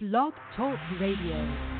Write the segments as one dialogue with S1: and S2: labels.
S1: Blog Talk Radio.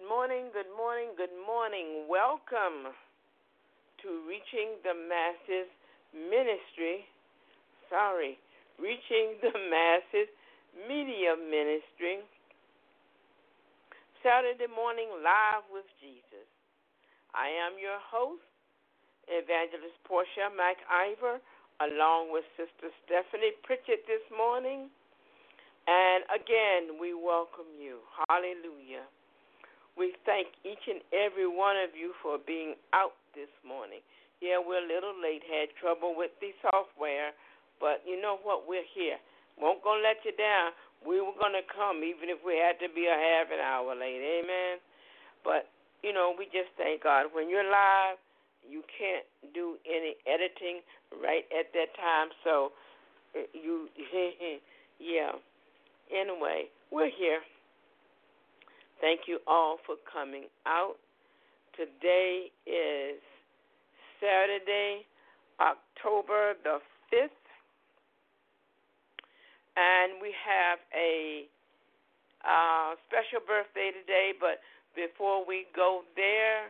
S2: Good morning, good morning, good morning. Welcome to Reaching the Masses Ministry. Sorry, Reaching the Masses Media Ministry. Saturday morning live with Jesus. I am your host, Evangelist Portia MacIver, along with Sister Stephanie Pritchett this morning. And again, we welcome you. Hallelujah. We thank each and every one of you for being out this morning. Yeah, we're a little late, had trouble with the software, but you know what? We're here. Won't gonna let you down. We were gonna come even if we had to be a half an hour late. Amen. But you know, we just thank God. When you're live, you can't do any editing right at that time. So uh, you, yeah. Anyway, we're here. Thank you all for coming out. Today is Saturday, October the 5th, and we have a uh, special birthday today. But before we go there,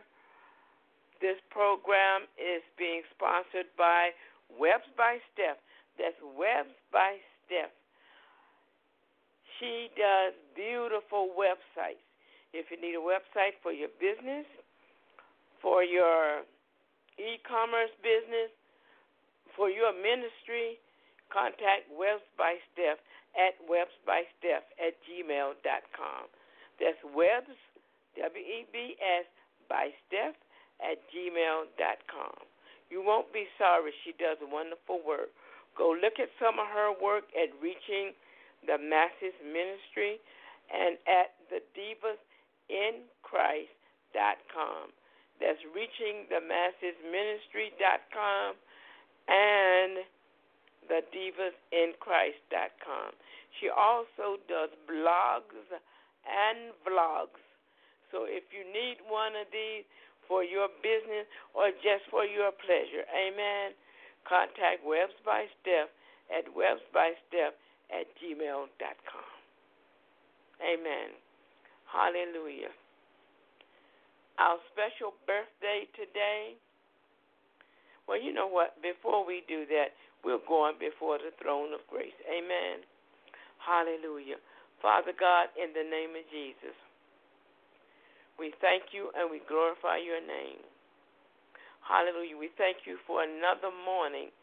S2: this program is being sponsored by Webs by Steph. That's Webs by Steph. She does beautiful websites if you need a website for your business, for your e commerce business, for your ministry, contact Webs by Steph at websbysteph at gmail.com. That's Webs, W E B S, by Steph at gmail.com. You won't be sorry. She does wonderful work. Go look at some of her work at Reaching the Masses Ministry and at the Divas in Christ.com. That's reaching the masses and the divas in She also does blogs and vlogs. So if you need one of these for your business or just for your pleasure, amen, contact Webs by Steph at websbysteph at gmail.com. Amen. Hallelujah. Our special birthday today. Well, you know what? Before we do that, we're going before the throne of grace. Amen. Hallelujah. Father God, in the name of Jesus, we thank you and we glorify your name. Hallelujah. We thank you for another morning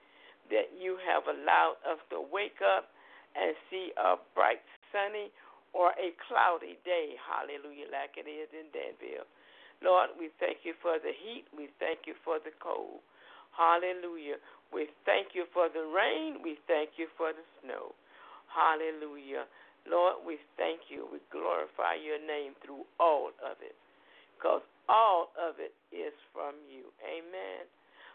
S2: that you have allowed us to wake up and see a bright, sunny, or a cloudy day, hallelujah, like it is in Danville. Lord, we thank you for the heat. We thank you for the cold. Hallelujah. We thank you for the rain. We thank you for the snow. Hallelujah. Lord, we thank you. We glorify your name through all of it because all of it is from you. Amen.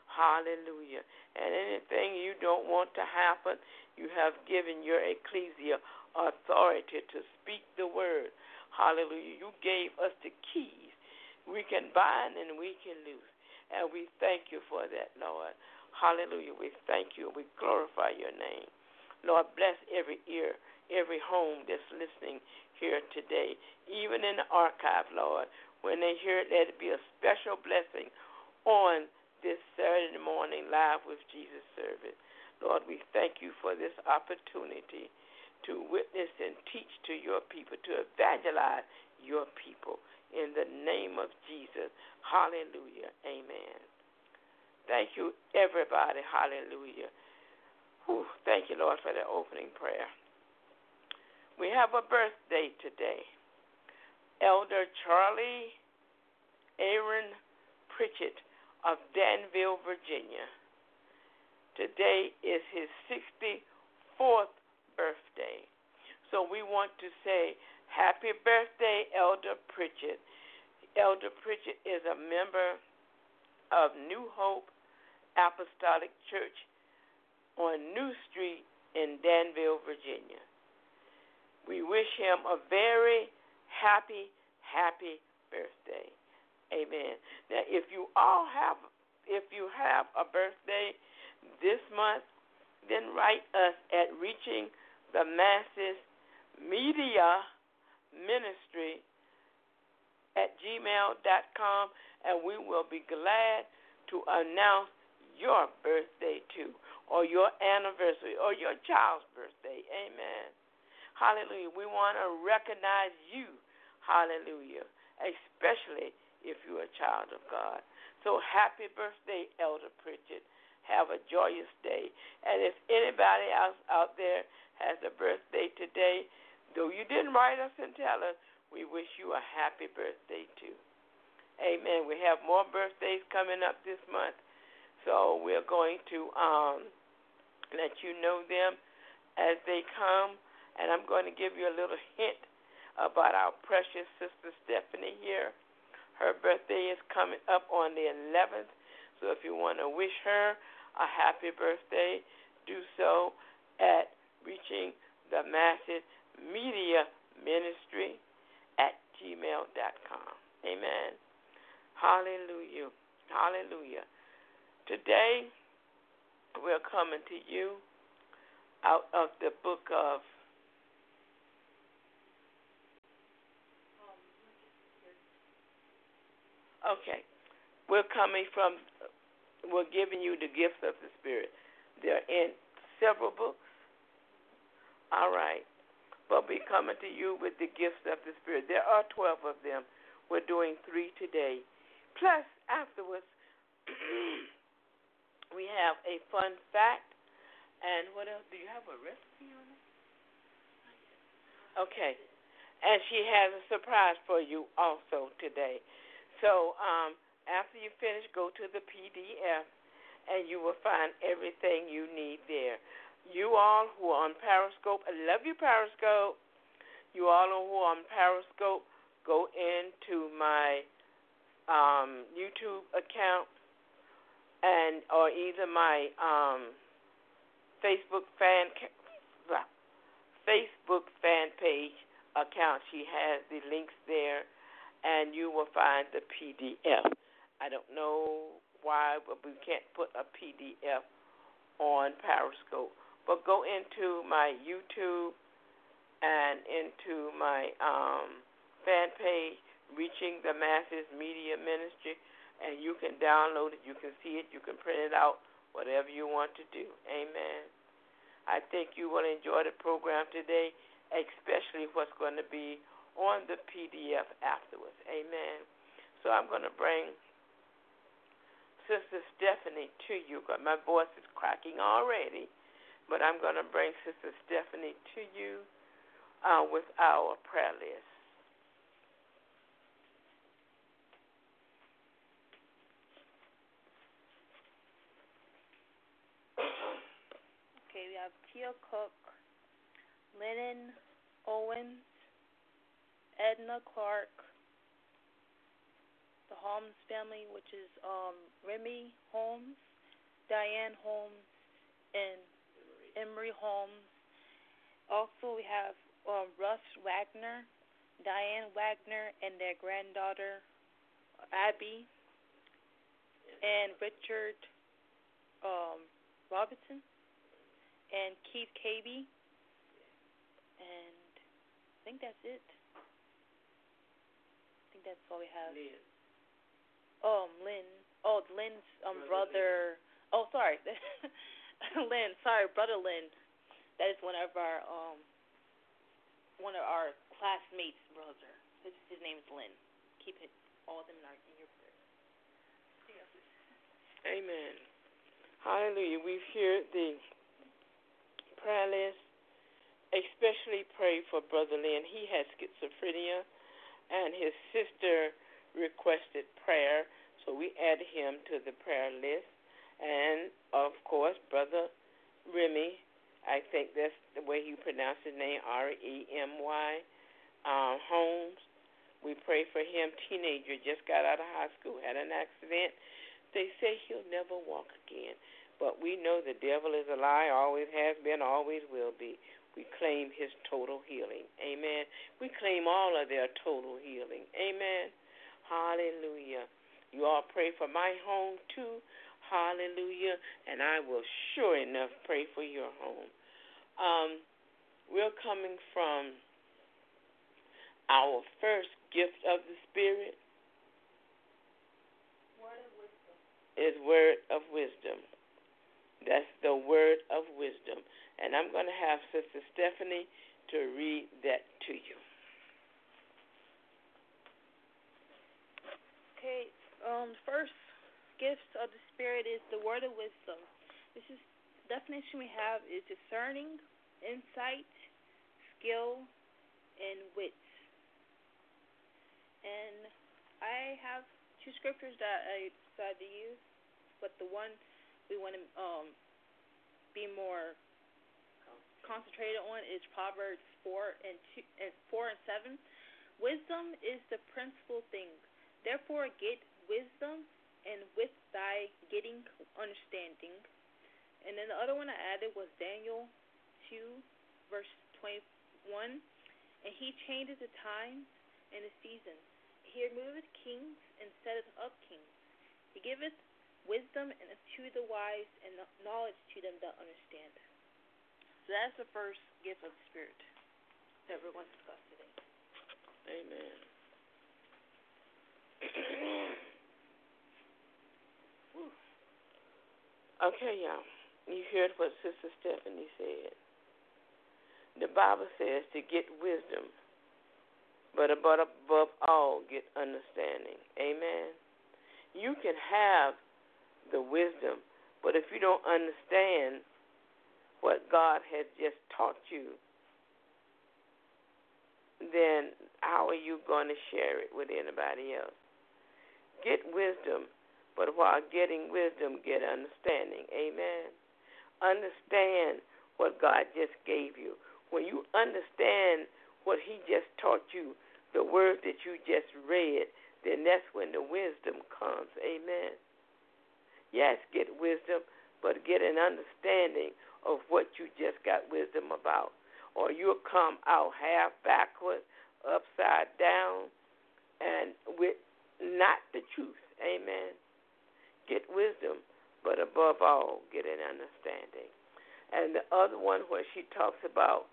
S2: Hallelujah. And anything you don't want to happen, you have given your ecclesia authority to speak the word. Hallelujah. You gave us the keys. We can bind and we can loose. And we thank you for that, Lord. Hallelujah. We thank you. We glorify your name. Lord, bless every ear, every home that's listening here today, even in the archive, Lord. When they hear it, let it be a special blessing on this Saturday morning live with Jesus service. Lord, we thank you for this opportunity to witness and teach to your people, to evangelize your people. In the name of Jesus. Hallelujah. Amen. Thank you, everybody. Hallelujah. Whew. Thank you, Lord, for the opening prayer. We have a birthday today. Elder Charlie Aaron Pritchett of Danville, Virginia. Today is his 64th birthday. So we want to say happy birthday, Elder Pritchett. Elder Pritchett is a member of New Hope Apostolic Church on New Street in Danville, Virginia. We wish him a very happy, happy birthday. Amen. Now, if you all have, if you have a birthday this month, then write us at reaching the masses media ministry at gmail.com and we will be glad to announce your birthday too or your anniversary or your child's birthday. Amen. Hallelujah. We want to recognize you. Hallelujah. Especially if you're a child of god. So happy birthday elder pritchett. Have a joyous day. And if anybody else out there has a birthday today, Though you didn't write us and tell us, we wish you a happy birthday too. Amen. We have more birthdays coming up this month, so we're going to um, let you know them as they come. And I'm going to give you a little hint about our precious sister Stephanie here. Her birthday is coming up on the 11th, so if you want to wish her a happy birthday, do so at reaching the masses media ministry at gmail.com. Amen. Hallelujah. Hallelujah. Today, we're coming to you out of the book of Okay. We're coming from, we're giving you the gifts of the Spirit. They're in several books. All right. But we're coming to you with the gifts of the Spirit. There are 12 of them. We're doing three today. Plus, afterwards, we have a fun fact. And what else? Do you have a recipe on it? Okay. And she has a surprise for you also today. So um, after you finish, go to the PDF and you will find everything you need there. You all who are on Periscope, I love you, Periscope. You all who are on Periscope, go into my um, YouTube account and or either my um, Facebook fan Facebook fan page account. She has the links there and you will find the PDF. I don't know why, but we can't put a PDF on Periscope. But go into my YouTube and into my um, fan page, Reaching the Masses Media Ministry, and you can download it, you can see it, you can print it out, whatever you want to do. Amen. I think you will enjoy the program today, especially what's going to be on the PDF afterwards. Amen. So I'm going to bring Sister Stephanie to you. My voice is cracking already, but I'm going to bring Sister Stephanie to you uh, with our prayer list.
S3: Okay, we have Tia Cook, Lennon Owens, Edna Clark, the Holmes family, which is um, Remy Holmes, Diane Holmes, and Emery Holmes. Also, we have um, Russ Wagner, Diane Wagner, and their granddaughter Abby, and Richard um, Robertson, and Keith Caby, and I think that's it I think that's all we have.
S2: Lynn.
S3: Um, Lynn. Oh, Lynn's um brother. brother oh, sorry, Lynn. Sorry, brother Lynn. That is one of our um one of our classmates' brother. His his name is Lynn. Keep it all of them in, our, in your prayers.
S2: Amen. Hallelujah. We've heard the prayer list. Especially pray for Brother Lynn. He has schizophrenia and his sister requested prayer, so we add him to the prayer list. And of course, Brother Remy, I think that's the way you pronounce his name, R E M Y, um, Holmes. We pray for him. Teenager just got out of high school, had an accident. They say he'll never walk again. But we know the devil is a lie, always has been, always will be. We claim his total healing. Amen. We claim all of their total healing. Amen. Hallelujah. You all pray for my home too. Hallelujah. And I will sure enough pray for your home. Um, we're coming from our first gift of the Spirit.
S3: Word of wisdom.
S2: Is word of wisdom. That's the word of wisdom. And I'm going to have Sister Stephanie to read that to you.
S3: Okay, um, first gift of the Spirit is the word of wisdom. This is definition we have is discerning, insight, skill, and wit. And I have two scriptures that I decided to use, but the one we want to um, be more concentrated on is Proverbs four and two and four and seven. Wisdom is the principal thing. Therefore, get wisdom, and with thy getting understanding. And then the other one I added was Daniel two, verse twenty one. And he changes the times and the seasons. He removeth kings and setteth up kings. He giveth wisdom and to the wise and knowledge to them that understand. So that's the first gift of the Spirit that we're going to discuss today.
S2: Amen. okay, y'all. You heard what Sister Stephanie said. The Bible says to get wisdom, but above, above all, get understanding. Amen. You can have the wisdom, but if you don't understand what God has just taught you, then how are you going to share it with anybody else? Get wisdom, but while getting wisdom, get understanding. Amen. Understand what God just gave you. When you understand what He just taught you, the word that you just read, then that's when the wisdom comes. Amen. Yes, get wisdom, but get an understanding of what you just got wisdom about. Or you'll come out half backward, upside down, and with not the truth. Amen. Get wisdom, but above all, get an understanding. And the other one where she talks about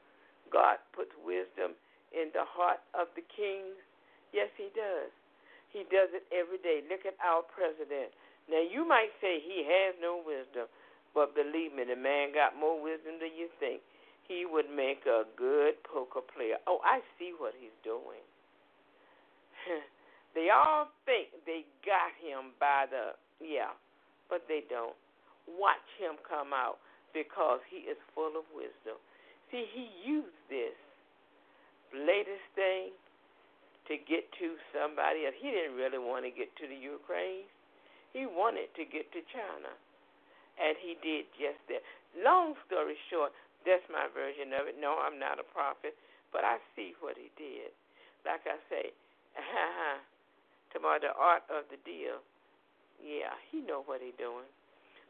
S2: God puts wisdom in the heart of the king. Yes, he does. He does it every day. Look at our president. Now, you might say he has no wisdom, but believe me, the man got more wisdom than you think. He would make a good poker player. Oh, I see what he's doing. they all think they got him by the, yeah, but they don't. Watch him come out because he is full of wisdom. See, he used this latest thing to get to somebody else. He didn't really want to get to the Ukraine. He wanted to get to China and he did just that. Long story short, that's my version of it. No, I'm not a prophet, but I see what he did. Like I say, tomorrow the art of the deal. Yeah, he know what he doing.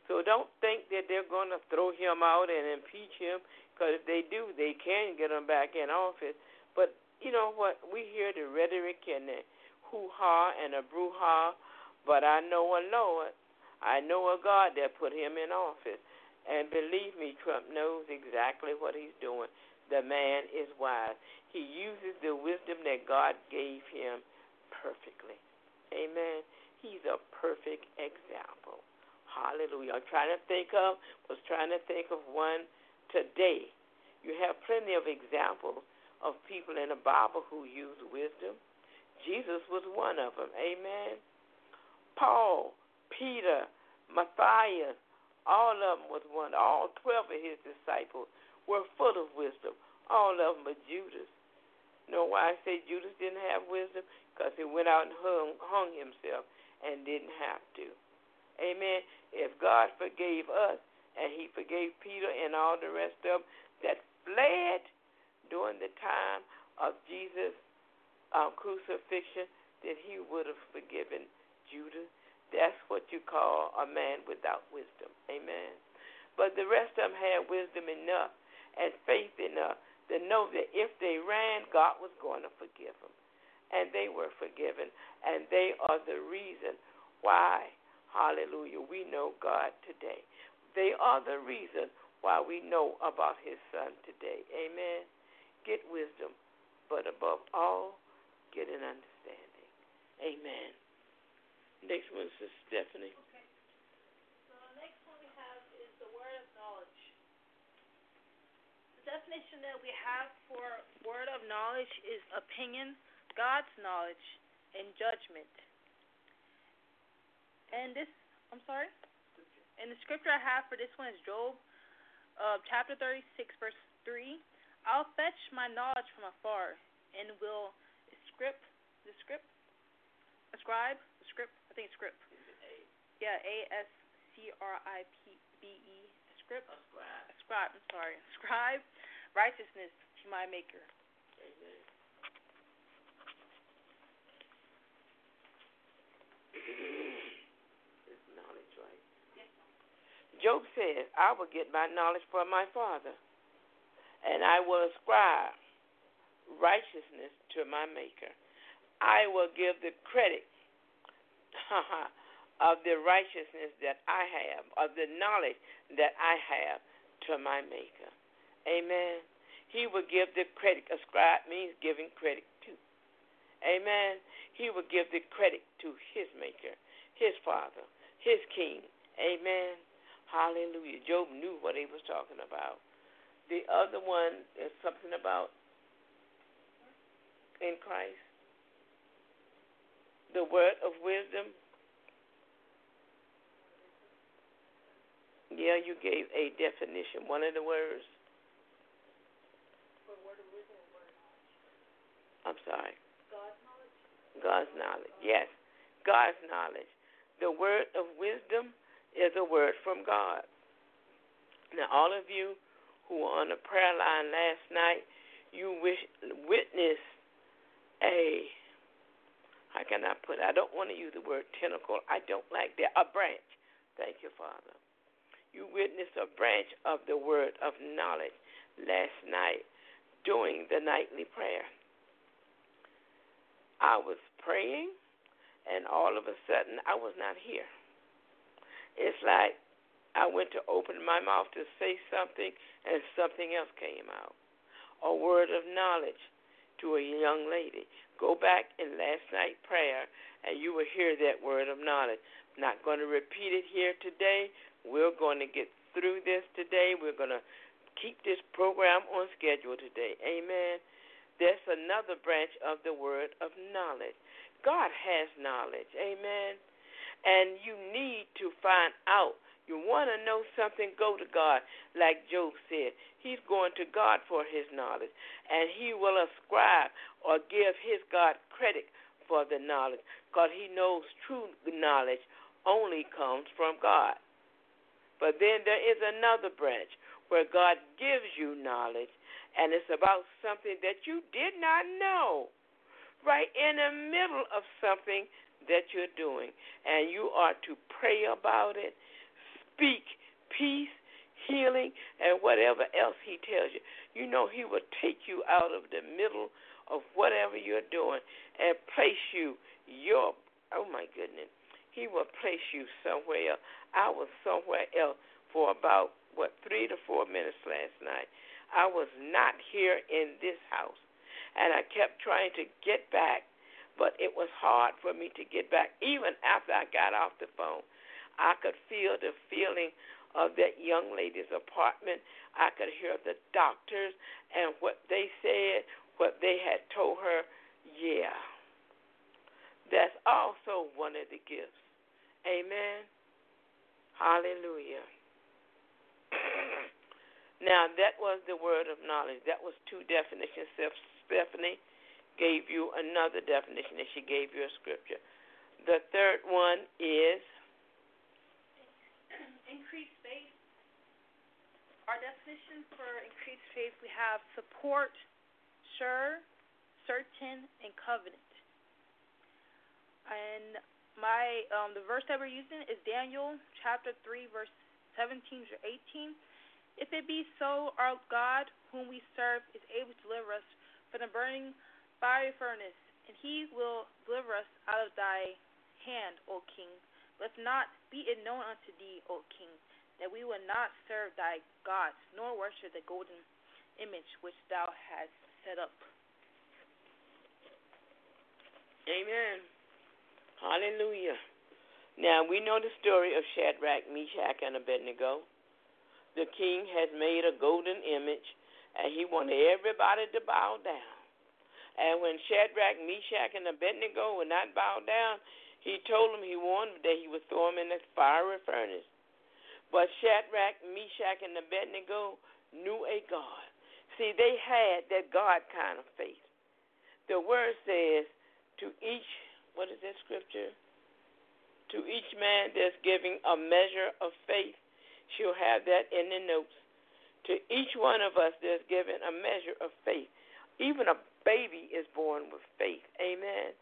S2: So don't think that they're going to throw him out and impeach him, because if they do, they can get him back in office. But you know what? We hear the rhetoric and the hoo-ha and the brouhaha, but I know a Lord I know a God that put him in office. And believe me, Trump knows exactly what he's doing. The man is wise. He uses the wisdom that God gave him perfectly. Amen. He's a perfect example. Hallelujah. I'm trying to think of, was trying to think of one today. You have plenty of examples of people in the Bible who use wisdom. Jesus was one of them. Amen. Paul Peter, Matthias, all of them was one. All 12 of his disciples were full of wisdom. All of them but Judas. You know why I say Judas didn't have wisdom? Because he went out and hung, hung himself and didn't have to. Amen. If God forgave us and he forgave Peter and all the rest of them that fled during the time of Jesus' um, crucifixion, then he would have forgiven Judas that's what you call a man without wisdom. Amen. But the rest of them had wisdom enough and faith enough to know that if they ran, God was going to forgive them. And they were forgiven. And they are the reason why, hallelujah, we know God today. They are the reason why we know about his son today. Amen. Get wisdom, but above all, get an understanding. Amen. Next one is Stephanie.
S3: Okay. So the next one we have is the word of knowledge. The definition that we have for word of knowledge is opinion, God's knowledge, and judgment. And this, I'm sorry? And the scripture I have for this one is Job uh, chapter 36, verse 3. I'll fetch my knowledge from afar. and will script the script ascribe the script I think it's script yeah A S C R I P B E script
S2: Ascribe.
S3: ascribe I'm sorry ascribe righteousness to my maker
S2: Amen. Knowledge, right? Job says, I will get my knowledge from my Father, and I will ascribe righteousness to my Maker. I will give the credit of the righteousness that I have, of the knowledge that I have to my Maker. Amen. He will give the credit. Ascribe means giving credit. Amen. He will give the credit to his Maker, his Father, his King. Amen. Hallelujah. Job knew what he was talking about. The other one is something about in Christ. The word of wisdom. Yeah, you gave a definition, one of the words. I'm sorry. God's knowledge. Yes, God's knowledge. The word of wisdom is a word from God. Now, all of you who were on the prayer line last night, you wish, witnessed a, how can I put it? I don't want to use the word tentacle. I don't like that. A branch. Thank you, Father. You witnessed a branch of the word of knowledge last night during the nightly prayer. I was praying, and all of a sudden, I was not here. It's like I went to open my mouth to say something, and something else came out. A word of knowledge to a young lady. Go back in last night's prayer, and you will hear that word of knowledge. I'm not going to repeat it here today. We're going to get through this today. We're going to keep this program on schedule today. Amen. There's another branch of the word of knowledge. God has knowledge. Amen. And you need to find out. You want to know something, go to God. Like Job said, he's going to God for his knowledge. And he will ascribe or give his God credit for the knowledge because he knows true knowledge only comes from God. But then there is another branch where God gives you knowledge and it's about something that you did not know, right in the middle of something that you're doing. And you are to pray about it, speak peace, healing, and whatever else He tells you. You know, He will take you out of the middle of whatever you're doing and place you your, oh my goodness, He will place you somewhere else. I was somewhere else for about, what, three to four minutes last night I was not here in this house. And I kept trying to get back, but it was hard for me to get back. Even after I got off the phone, I could feel the feeling of that young lady's apartment. I could hear the doctors and what they said, what they had told her. Yeah. That's also one of the gifts. Amen. Hallelujah. Now, that was the word of knowledge. That was two definitions. Stephanie gave you another definition, and she gave you a scripture. The third one is
S3: increased faith. Our definition for increased faith we have support, sure, certain, and covenant. And my um, the verse that we're using is Daniel chapter three, verse seventeen to eighteen. If it be so, our God, whom we serve, is able to deliver us from the burning fiery furnace, and he will deliver us out of thy hand, O king. Let not be it known unto thee, O king, that we will not serve thy gods, nor worship the golden image which thou hast set up.
S2: Amen. Hallelujah. Now we know the story of Shadrach, Meshach, and Abednego the king has made a golden image, and he wanted everybody to bow down. And when Shadrach, Meshach, and Abednego would not bow down, he told them he wanted that he would throw them in the fiery furnace. But Shadrach, Meshach, and Abednego knew a God. See, they had that God kind of faith. The word says, to each, what is that scripture? To each man that's giving a measure of faith, she'll have that in the notes. To each one of us that's given a measure of faith. Even a baby is born with faith. Amen.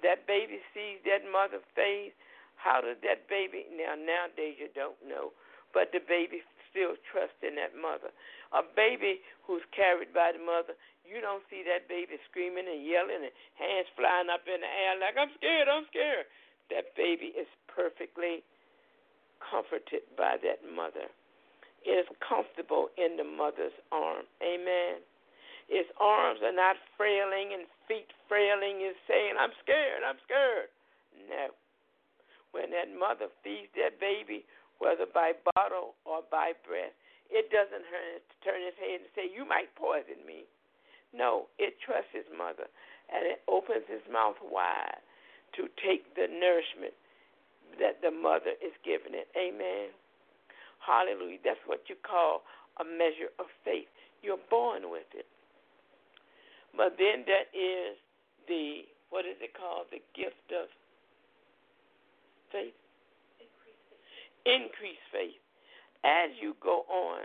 S2: That baby sees that mother faith. How does that baby now nowadays you don't know, but the baby still trusts in that mother. A baby who's carried by the mother, you don't see that baby screaming and yelling and hands flying up in the air like, I'm scared, I'm scared. That baby is perfectly comforted by that mother. It is comfortable in the mother's arm. Amen. Its arms are not frailing and feet frailing and saying, I'm scared, I'm scared. No. When that mother feeds that baby, whether by bottle or by breast, it doesn't turn its head and say, You might poison me. No, it trusts its mother and it opens its mouth wide to take the nourishment that the mother is giving it. Amen. Hallelujah. That's what you call a measure of faith. You're born with it. But then that is the, what is it called? The gift of faith. Increase faith. As you go on,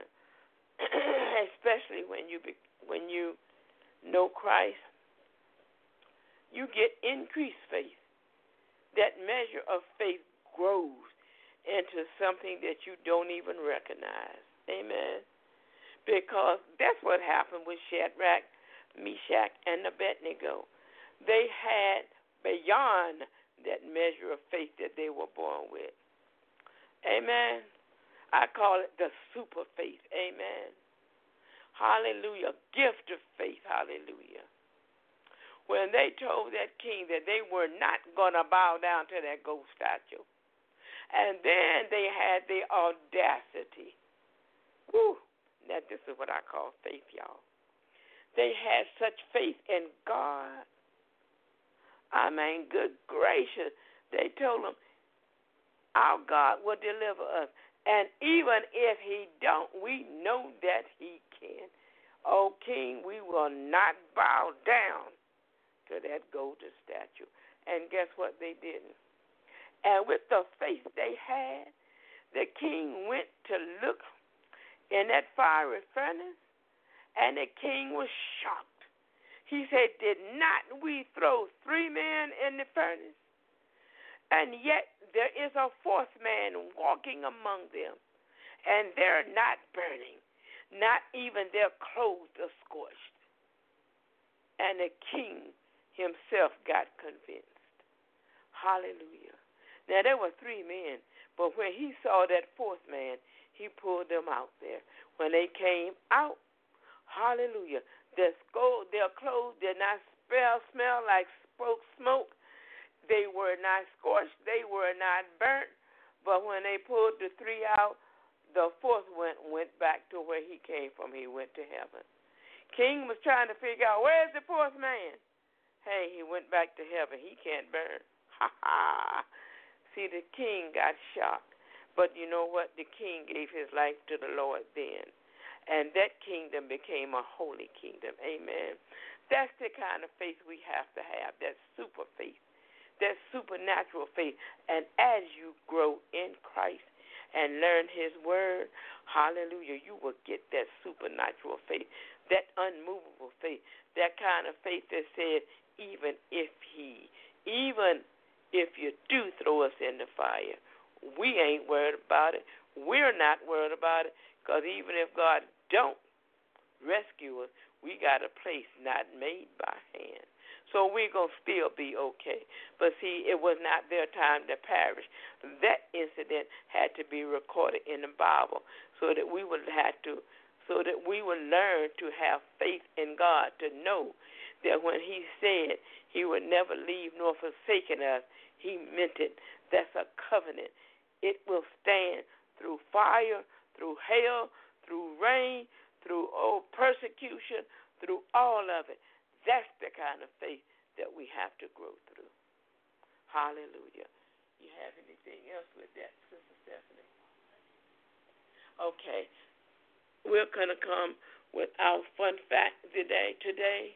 S2: especially when you when you know Christ, you get increased faith. That measure of faith grows into something that you don't even recognize. Amen. Because that's what happened with Shadrach, Meshach, and Abednego. They had beyond that measure of faith that they were born with. Amen. I call it the super faith. Amen. Hallelujah. Gift of faith. Hallelujah. When they told that king that they were not going to bow down to that gold statue. And then they had the audacity. Woo. Now, this is what I call faith, y'all. They had such faith in God. I mean, good gracious. They told him, our God will deliver us. And even if he don't, we know that he can. O King, we will not bow down to that golden statue. And guess what? They didn't. And with the faith they had, the king went to look in that fiery furnace, and the king was shocked. He said, Did not we throw three men in the furnace? And yet there is a fourth man walking among them, and they're not burning. Not even their clothes are scorched. And the king himself got convinced. Hallelujah. Now, there were three men, but when he saw that fourth man, he pulled them out there. When they came out, hallelujah, their, skull, their clothes did not smell, smell like smoke. They were not scorched. They were not burnt. But when they pulled the three out, the fourth went went back to where he came from. He went to heaven. King was trying to figure out where's the fourth man. Hey, he went back to heaven. He can't burn. Ha ha. See, the king got shocked. But you know what? The king gave his life to the Lord then. And that kingdom became a holy kingdom. Amen. That's the kind of faith we have to have, that super faith, that supernatural faith. And as you grow in Christ, and learn His Word, hallelujah, you will get that supernatural faith, that unmovable faith, that kind of faith that said, even if He, even if you do throw us in the fire, we ain't worried about it. We're not worried about it because even if God don't rescue us, we got a place not made by hand. So we're going to still be okay. But see, it was not their time to perish. That incident had to be recorded in the Bible so that we would have to so that we would learn to have faith in God, to know that when He said He would never leave nor forsaken us, He meant it. That's a covenant. It will stand through fire, through hail, through rain, through oh persecution, through all of it. That's the kind of faith that we have to grow through. Hallelujah. You have anything else with that, Sister Stephanie? Okay. We're going to come with our fun fact today. Today,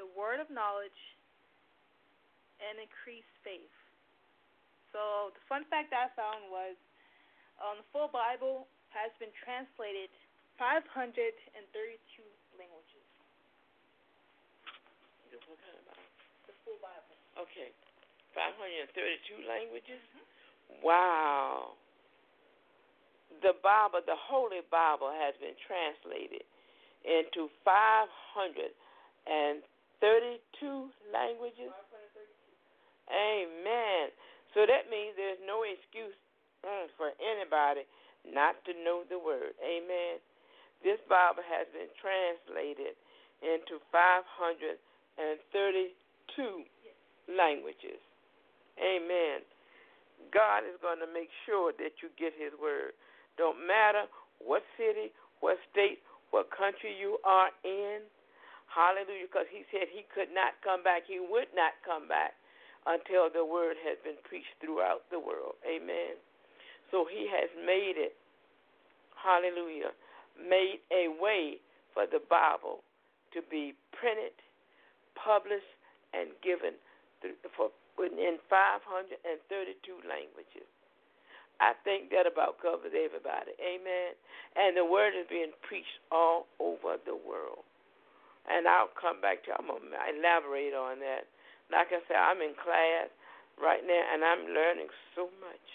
S2: the
S3: word of knowledge, and increased faith. So the fun fact I found was um, the full Bible has been translated 532 languages.
S2: You what kind of Bible?
S3: The full Bible.
S2: Okay. 532 languages? Wow. The Bible, the Holy Bible, has been translated into 532 languages. Amen. So that means there's no excuse mm, for anybody not to know the Word. Amen. This Bible has been translated into 532 languages. Amen. God is going to make sure that you get His Word. Don't matter what city, what state, what country you are in. Hallelujah. Because He said He could not come back, He would not come back until the Word has been preached throughout the world. Amen. So He has made it, hallelujah, made a way for the Bible to be printed, published, and given for in 532 languages. I think that about covers everybody. Amen. And the word is being preached all over the world. And I'll come back to I'm gonna elaborate on that. Like I said, I'm in class right now and I'm learning so much.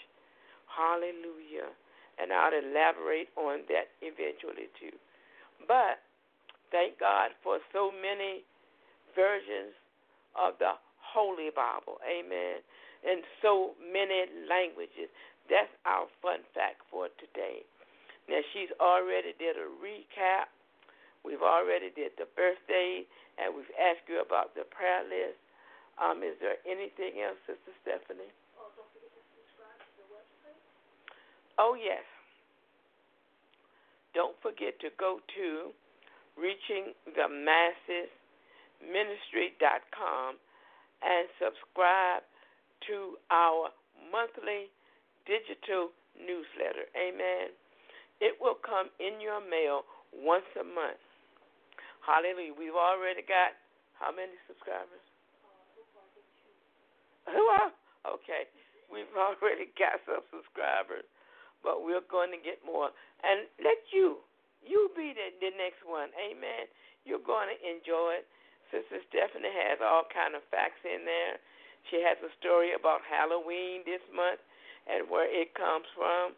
S2: Hallelujah. And I'll elaborate on that eventually too. But thank God for so many versions of the Holy Bible. Amen. In so many languages. That's our fun fact for today. Now she's already did a recap. We've already did the birthday, and we've asked you about the prayer list. Um, is there anything else, Sister Stephanie?
S3: Oh, don't forget to subscribe to the website.
S2: Oh yes. Don't forget to go to reachingthemassesministry.com and subscribe to our monthly digital newsletter. Amen. It will come in your mail once a month. Hallelujah. We've already got how many subscribers? Who are? Okay. We've already got some subscribers, but we're going to get more. And let you, you be the, the next one. Amen. You're going to enjoy it. Sister Stephanie has all kind of facts in there. She has a story about Halloween this month and where it comes from.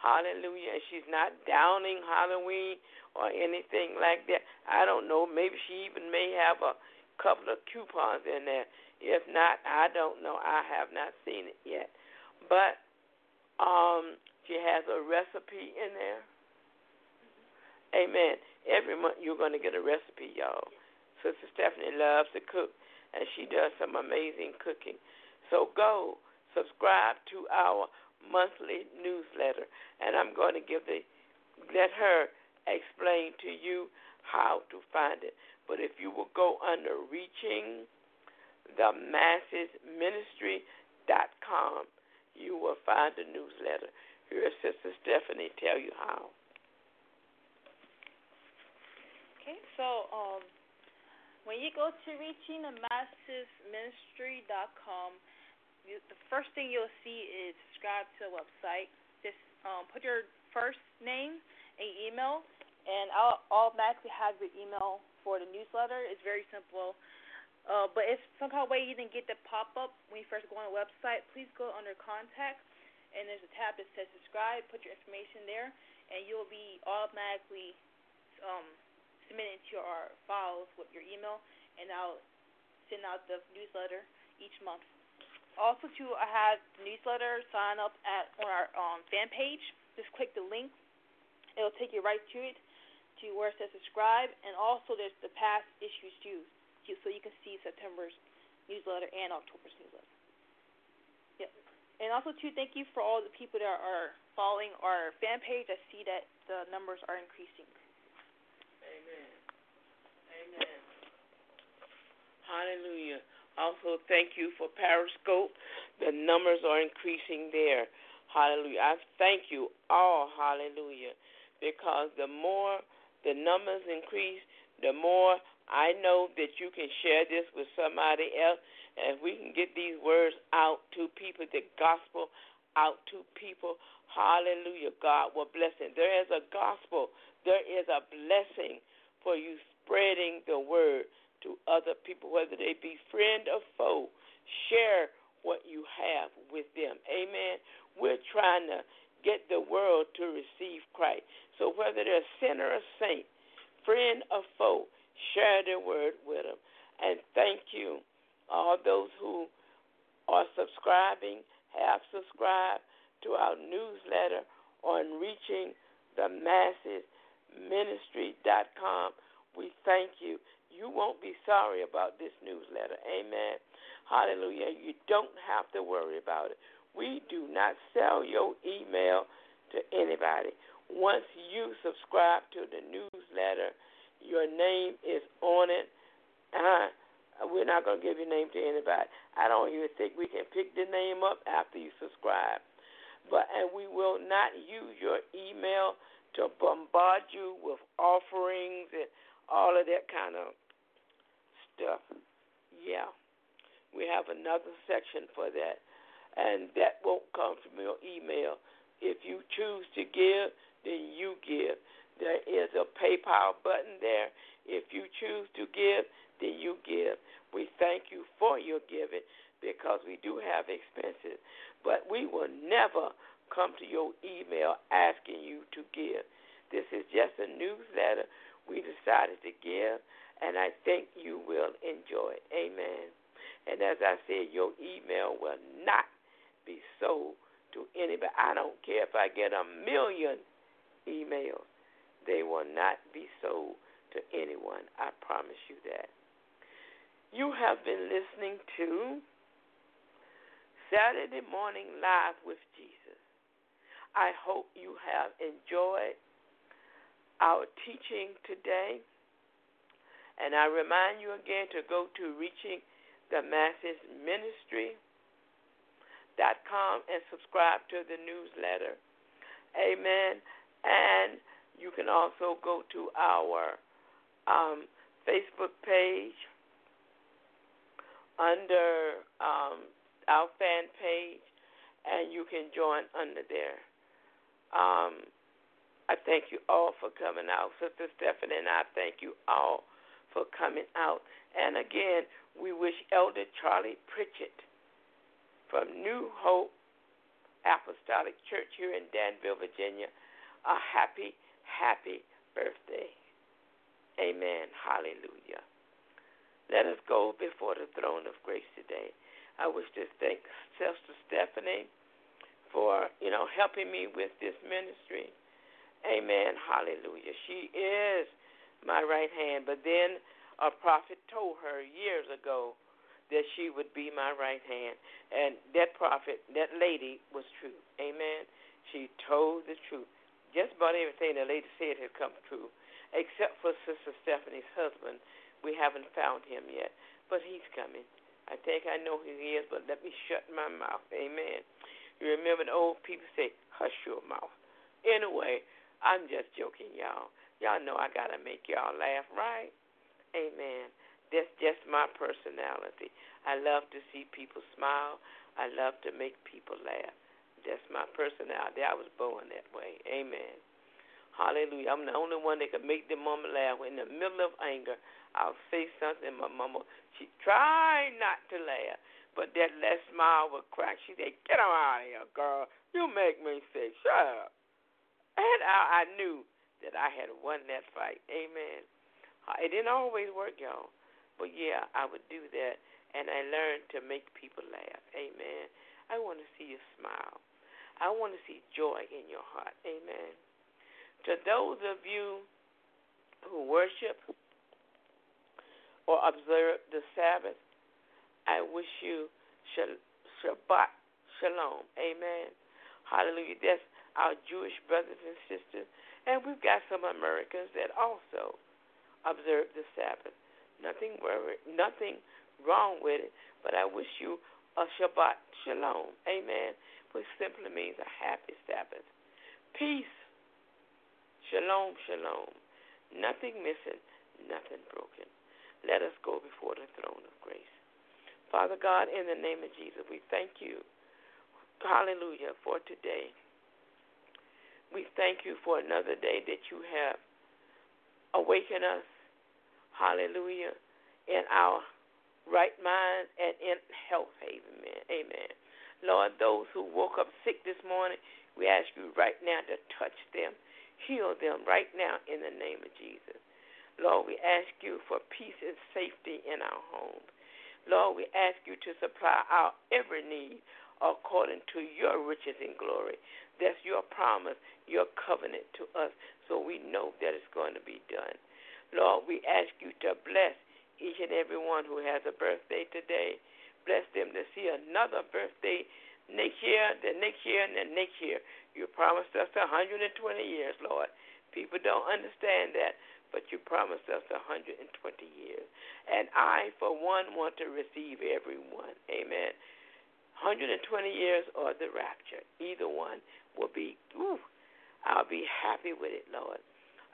S2: Hallelujah. And she's not downing Halloween or anything like that. I don't know. Maybe she even may have a couple of coupons in there. If not, I don't know. I have not seen it yet. But um, she has a recipe in there. Amen. Every month you're to get a recipe, y'all. Sister Stephanie loves to cook, and she does some amazing cooking. So go subscribe to our monthly newsletter, and I'm going to give the let her explain to you how to find it. But if you will go under reaching the masses ministry.com, you will find the newsletter. Here's Sister Stephanie tell you how.
S3: Okay, so um, when you go to reaching the masses ministry.com, you, the first thing you'll see is subscribe to the website. Just um, put your first name and email, and I'll automatically have your email for the newsletter. It's very simple. Uh, but if some kind of way you didn't get the pop up when you first go on the website, please go under contact, and there's a tab that says subscribe. Put your information there, and you'll be automatically um, submitted to our files with your email, and I'll send out the newsletter each month also, too, I have the newsletter. Sign up at on our um, fan page. Just click the link. It'll take you right to it, to where it says subscribe. And also, there's the past issues too. so you can see September's newsletter and October's newsletter. Yep. And also too, thank you for all the people that are following our fan page. I see that the numbers are increasing.
S2: Amen. Amen. Hallelujah. Also, thank you for Periscope. The numbers are increasing there. Hallelujah. I thank you all. Hallelujah. Because the more the numbers increase, the more I know that you can share this with somebody else. And if we can get these words out to people, the gospel out to people, hallelujah, God will bless it. There is a gospel, there is a blessing for you spreading the word to other people, whether they be friend or foe. Share what you have with them. Amen. We're trying to get the world to receive Christ. So whether they're sinner or saint, friend or foe, share the word with them. And thank you, all those who are subscribing, have subscribed to our newsletter on reaching the masses ministry.com. We thank you. You won't be sorry about this newsletter. Amen. Hallelujah. You don't have to worry about it. We do not sell your email to anybody. Once you subscribe to the newsletter, your name is on it. Uh, we're not going to give your name to anybody. I don't even think we can pick the name up after you subscribe. But and we will not use your email to bombard you with offerings and all of that kind of Yeah. We have another section for that and that won't come from your email. If you choose to give, then you give. There is a PayPal button there. If you choose to give, then you give. We thank you for your giving because we do have expenses, but we will never come to your email asking you to give. This is just a newsletter we decided to give, and I think you will enjoy it. Amen. And as I said, your email will not be sold to anybody. I don't care if I get a million emails, they will not be sold to anyone. I promise you that. You have been listening to Saturday Morning Live with Jesus. I hope you have enjoyed our teaching today. And I remind you again to go to Reaching the Masses Ministry com and subscribe to the newsletter. Amen. And you can also go to our um, Facebook page under um, our fan page, and you can join under there. Um, I thank you all for coming out. Sister Stephanie and I thank you all for coming out. And again, we wish Elder Charlie Pritchett from New Hope Apostolic Church here in Danville, Virginia, a happy, happy birthday. Amen. Hallelujah. Let us go before the throne of grace today. I wish to thank Sister Stephanie for, you know, helping me with this ministry. Amen. Hallelujah. She is my right hand. But then a prophet told her years ago that she would be my right hand. And that prophet, that lady, was true. Amen. She told the truth. Just about everything the lady said had come true, except for Sister Stephanie's husband. We haven't found him yet, but he's coming. I think I know who he is, but let me shut my mouth. Amen. You remember the old people say, hush your mouth. Anyway, I'm just joking, y'all. Y'all know I got to make y'all laugh, right? Amen. That's just my personality. I love to see people smile. I love to make people laugh. That's my personality. I was born that way. Amen. Hallelujah. I'm the only one that can make the mama laugh. In the middle of anger, I'll say something. My mama, she try not to laugh, but that last smile would crack. She said, "Get out of here, girl. You make me sick. Shut up." And I, I knew that I had won that fight. Amen. It didn't always work, y'all. But yeah, I would do that. And I learned to make people laugh. Amen. I want to see you smile. I want to see joy in your heart. Amen. To those of you who worship or observe the Sabbath, I wish you Shabbat Shalom. Amen. Hallelujah. That's our Jewish brothers and sisters. And we've got some Americans that also observe the Sabbath. Nothing nothing wrong with it, but I wish you a Shabbat Shalom. Amen. Which simply means a happy Sabbath. Peace. Shalom, shalom. Nothing missing, nothing broken. Let us go before the throne of grace. Father God, in the name of Jesus, we thank you, hallelujah, for today. We thank you for another day that you have awakened us, hallelujah, in our right minds and in health, amen. amen. Lord, those who woke up sick this morning, we ask you right now to touch them, heal them right now in the name of Jesus. Lord, we ask you for peace and safety in our homes. Lord, we ask you to supply our every need according to your riches and glory. That's your promise, your covenant to us, so we know that it's going to be done. Lord, we ask you to bless each and every one who has a birthday today. Bless them to see another birthday next year, the next year, and the next year. You promised us 120 years, Lord. People don't understand that but you promised us 120 years. And I, for one, want to receive everyone. Amen. 120 years or the rapture. Either one will be, ooh, I'll be happy with it, Lord.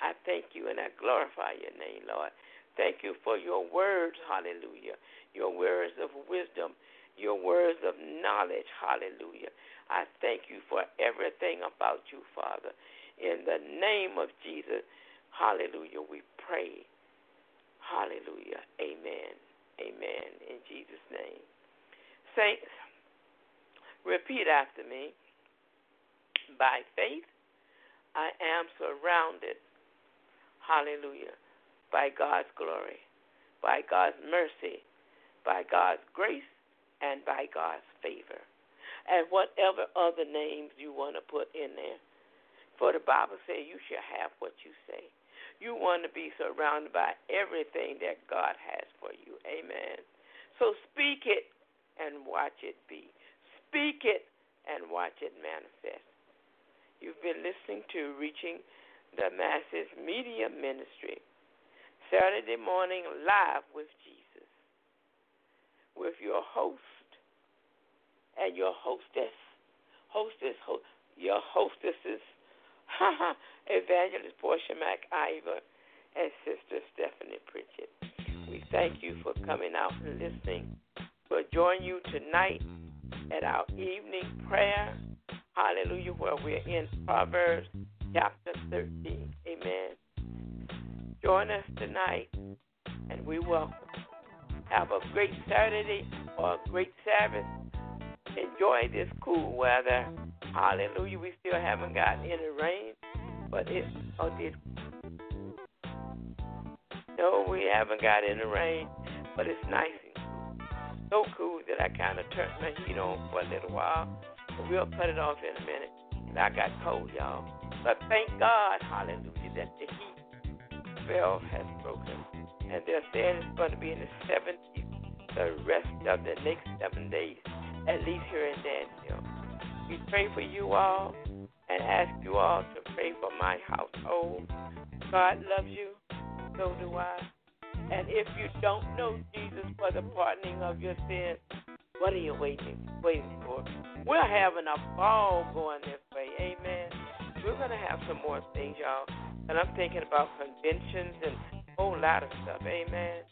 S2: I thank you and I glorify your name, Lord. Thank you for your words, hallelujah. Your words of wisdom, your words of knowledge, hallelujah. I thank you for everything about you, Father. In the name of Jesus, Hallelujah. We pray. Hallelujah. Amen. Amen. In Jesus' name. Saints, repeat after me. By faith, I am surrounded. Hallelujah. By God's glory, by God's mercy, by God's grace, and by God's favor. And whatever other names you want to put in there. For the Bible says you shall have what you say. You want to be surrounded by everything that God has for you. Amen. So speak it and watch it be. Speak it and watch it manifest. You've been listening to Reaching the Masses Media Ministry, Saturday morning live with Jesus, with your host and your hostess, hostess, ho- your hostesses, Evangelist Portia McIver and Sister Stephanie Pritchett. We thank you for coming out and listening. We'll join you tonight at our evening prayer. Hallelujah, where we're in Proverbs chapter 13. Amen. Join us tonight, and we welcome. Have a great Saturday or a great Sabbath. Enjoy this cool weather. Hallelujah. We still haven't gotten any rain, but it oh did no, we haven't got any rain, but it's nice and cool. So cool that I kind of turned my heat on for a little while. We'll cut it off in a minute. And I got cold, y'all. But thank God, hallelujah, that the heat spell has broken. And they're saying it's going to be in the 70s the rest of the next seven days, at least here in Danville. We pray for you all and ask you all to pray for my household. God loves you, so do I. And if you don't know Jesus for the pardoning of your sins, what are you waiting waiting for? We're having a ball going this way, amen. We're gonna have some more things, y'all. And I'm thinking about conventions and a whole lot of stuff, amen.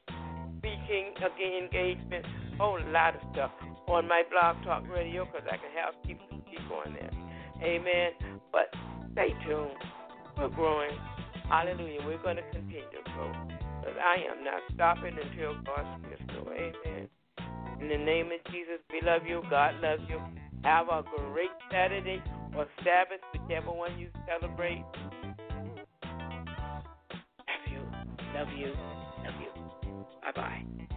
S2: Speaking again, engagement, whole lot of stuff on my blog talk radio because I can have people keep going there. Amen. But stay tuned. We're growing. Hallelujah. We're going to continue to grow. Because I am not stopping until God says so. Amen. In the name of Jesus, we love you. God loves you. Have a great Saturday or Sabbath, whichever one you celebrate. Love you. Love you. Love you. Bye bye.